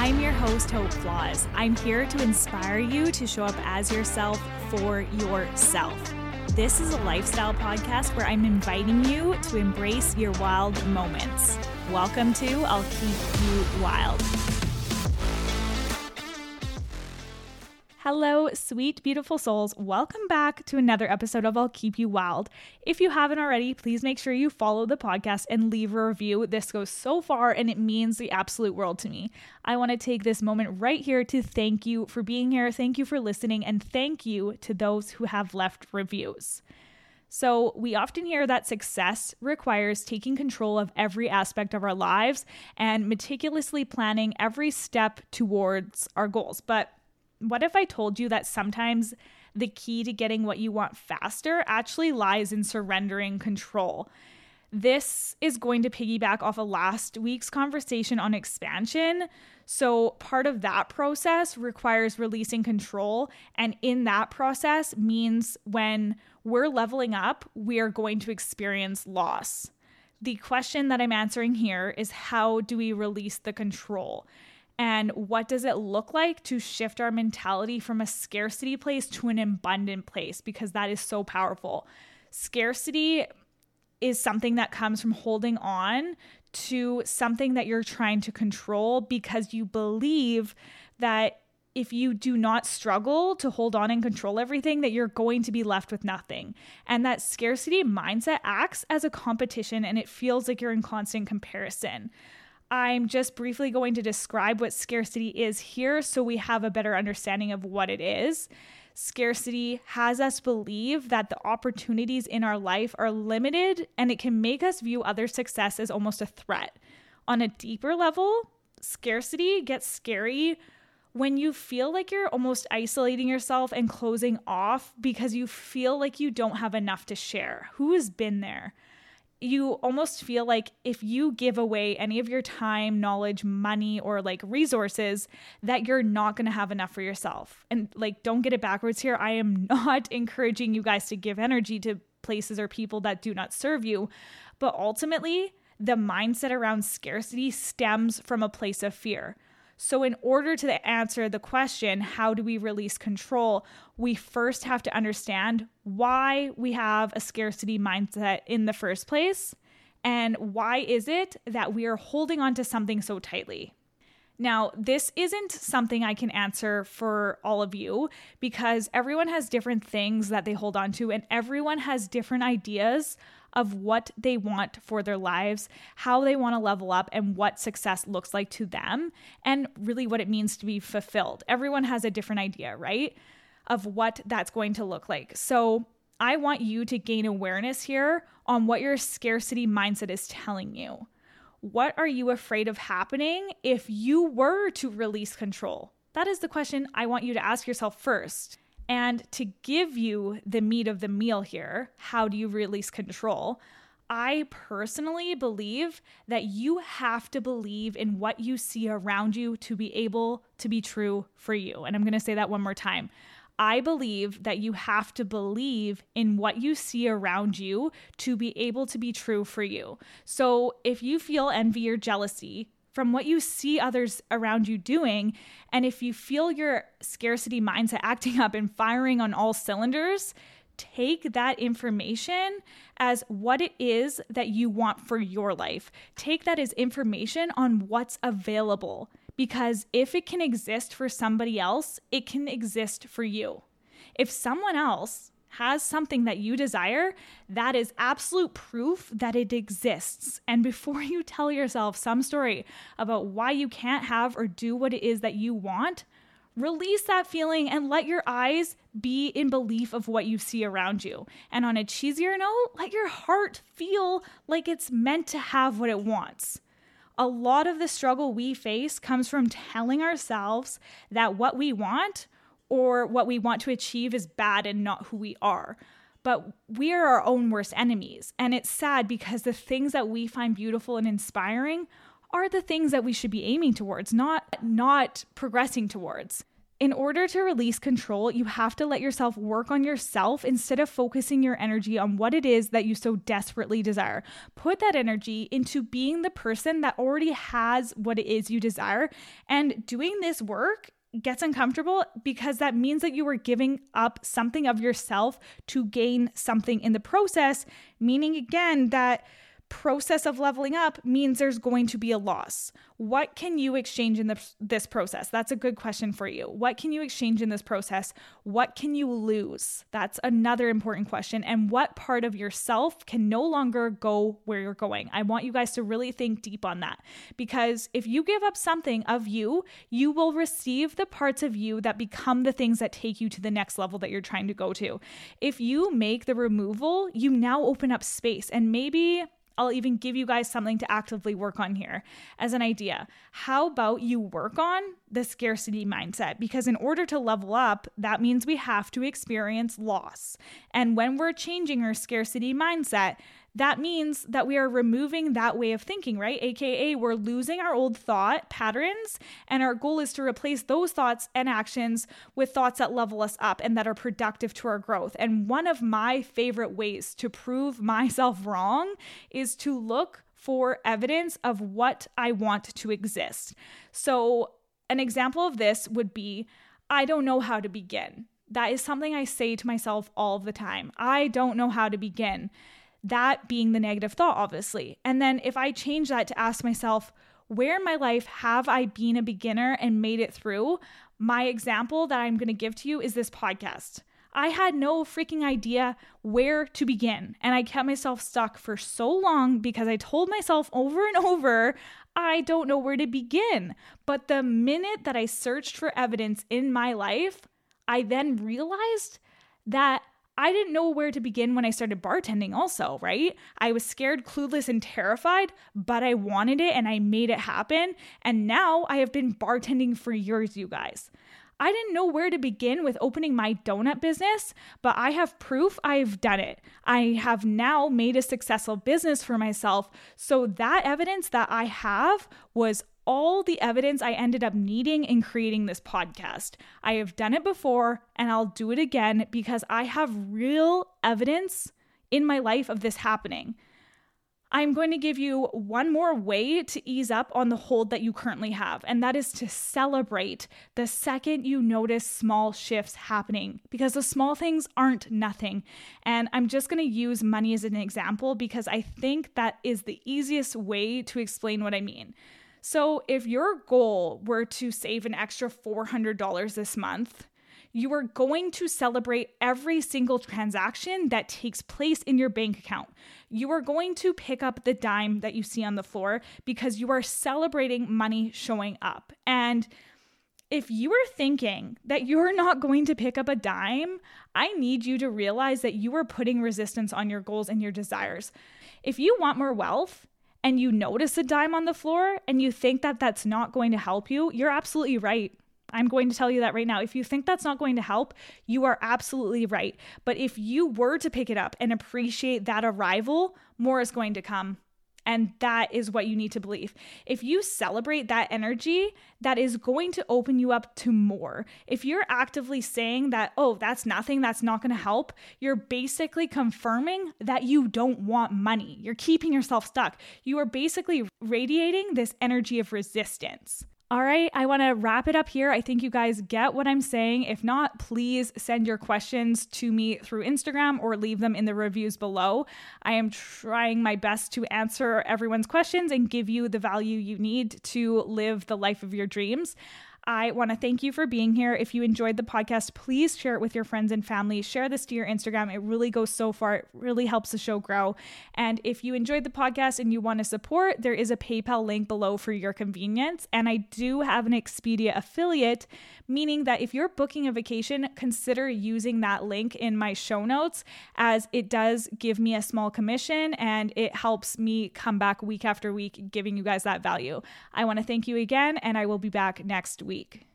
I'm your host, Hope Flawse. I'm here to inspire you to show up as yourself for yourself. This is a lifestyle podcast where I'm inviting you to embrace your wild moments. Welcome to I'll Keep You Wild. Hello, sweet, beautiful souls. Welcome back to another episode of I'll Keep You Wild. If you haven't already, please make sure you follow the podcast and leave a review. This goes so far and it means the absolute world to me. I want to take this moment right here to thank you for being here, thank you for listening, and thank you to those who have left reviews. So, we often hear that success requires taking control of every aspect of our lives and meticulously planning every step towards our goals. But what if I told you that sometimes the key to getting what you want faster actually lies in surrendering control? This is going to piggyback off of last week's conversation on expansion. So, part of that process requires releasing control. And in that process means when we're leveling up, we are going to experience loss. The question that I'm answering here is how do we release the control? And what does it look like to shift our mentality from a scarcity place to an abundant place? Because that is so powerful. Scarcity is something that comes from holding on to something that you're trying to control because you believe that if you do not struggle to hold on and control everything that you're going to be left with nothing and that scarcity mindset acts as a competition and it feels like you're in constant comparison I'm just briefly going to describe what scarcity is here so we have a better understanding of what it is. Scarcity has us believe that the opportunities in our life are limited and it can make us view other success as almost a threat. On a deeper level, scarcity gets scary when you feel like you're almost isolating yourself and closing off because you feel like you don't have enough to share. Who has been there? You almost feel like if you give away any of your time, knowledge, money, or like resources, that you're not going to have enough for yourself. And like, don't get it backwards here. I am not encouraging you guys to give energy to places or people that do not serve you. But ultimately, the mindset around scarcity stems from a place of fear. So, in order to answer the question, how do we release control? We first have to understand why we have a scarcity mindset in the first place. And why is it that we are holding on to something so tightly? Now, this isn't something I can answer for all of you because everyone has different things that they hold on to, and everyone has different ideas of what they want for their lives, how they want to level up, and what success looks like to them, and really what it means to be fulfilled. Everyone has a different idea, right? Of what that's going to look like. So, I want you to gain awareness here on what your scarcity mindset is telling you. What are you afraid of happening if you were to release control? That is the question I want you to ask yourself first. And to give you the meat of the meal here, how do you release control? I personally believe that you have to believe in what you see around you to be able to be true for you. And I'm going to say that one more time. I believe that you have to believe in what you see around you to be able to be true for you. So if you feel envy or jealousy, from what you see others around you doing. And if you feel your scarcity mindset acting up and firing on all cylinders, take that information as what it is that you want for your life. Take that as information on what's available because if it can exist for somebody else, it can exist for you. If someone else has something that you desire, that is absolute proof that it exists. And before you tell yourself some story about why you can't have or do what it is that you want, release that feeling and let your eyes be in belief of what you see around you. And on a cheesier note, let your heart feel like it's meant to have what it wants. A lot of the struggle we face comes from telling ourselves that what we want or what we want to achieve is bad and not who we are. But we are our own worst enemies. And it's sad because the things that we find beautiful and inspiring are the things that we should be aiming towards, not not progressing towards. in order to release control, you have to let yourself work on yourself instead of focusing your energy on what it is that you so desperately desire. Put that energy into being the person that already has what it is you desire. And doing this work gets uncomfortable because that means that you are giving up something of yourself to gain something in the process, meaning again that process of leveling up means there's going to be a loss. What can you exchange in this, this process? That's a good question for you. What can you exchange in this process? What can you lose? That's another important question. And what part of yourself can no longer go where you're going? I want you guys to really think deep on that because if you give up something of you, you will receive the parts of you that become the things that take you to the next level that you're trying to go to. If you make the removal, you now open up space and maybe I'll even give you guys something to actively work on here as an idea. How about you work on the scarcity mindset? Because in order to level up, that means we have to experience loss. And when we're changing our scarcity mindset, that means that we are removing that way of thinking, right? AKA, we're losing our old thought patterns, and our goal is to replace those thoughts and actions with thoughts that level us up and that are productive to our growth. And one of my favorite ways to prove myself wrong is to look for evidence of what I want to exist. So, an example of this would be I don't know how to begin. That is something I say to myself all the time. I don't know how to begin that being the negative thought, obviously. And then if I change that to ask myself, where in my life have I been a beginner and made it through? My example that I'm going to give to you is this podcast. I had no freaking idea where to begin. And I kept myself stuck for so long because I told myself over and over, I don't know where to begin. But the minute that I searched for evidence in my life, I then realized that I didn't know where to begin when I started bartending, also, right? I was scared, clueless, and terrified, but I wanted it and I made it happen. And now I have been bartending for years, you guys. I didn't know where to begin with opening my donut business, but I have proof I've done it. I have now made a successful business for myself. So that evidence that I have was all the evidence I ended up needing in creating this podcast. I have done it before and I'll do it again because I have real evidence in my life of this happening. I'm going to give you one more way to ease up on the hold that you currently have, and that is to celebrate the second you notice small shifts happening because the small things aren't nothing. And I'm just going to use money as an example because I think that is the easiest way to explain what I mean. So, if your goal were to save an extra $400 this month, you are going to celebrate every single transaction that takes place in your bank account. You are going to pick up the dime that you see on the floor because you are celebrating money showing up. And if you are thinking that you're not going to pick up a dime, I need you to realize that you are putting resistance on your goals and your desires. If you want more wealth, and you notice a dime on the floor and you think that that's not going to help you, you're absolutely right. I'm going to tell you that right now. If you think that's not going to help, you are absolutely right. But if you were to pick it up and appreciate that arrival, more is going to come. And that is what you need to believe. If you celebrate that energy, that is going to open you up to more. If you're actively saying that, oh, that's nothing, that's not going to help, you're basically confirming that you don't want money. You're keeping yourself stuck. You are basically radiating this energy of resistance. All right, I want to wrap it up here. I think you guys get what I'm saying. If not, please send your questions to me through Instagram or leave them in the reviews below. I am trying my best to answer everyone's questions and give you the value you need to live the life of your dreams. I want to thank you for being here. If you enjoyed the podcast, please share it with your friends and family. Share this to your Instagram. It really goes so far. It really helps the show grow. And if you enjoyed the podcast and you want to support, there is a PayPal link below for your convenience. And I do have an Expedia affiliate, meaning that if you're booking a vacation, consider using that link in my show notes as it does give me a small commission and it helps me come back week after week giving you guys that value. I want to thank you again, and I will be back next week week.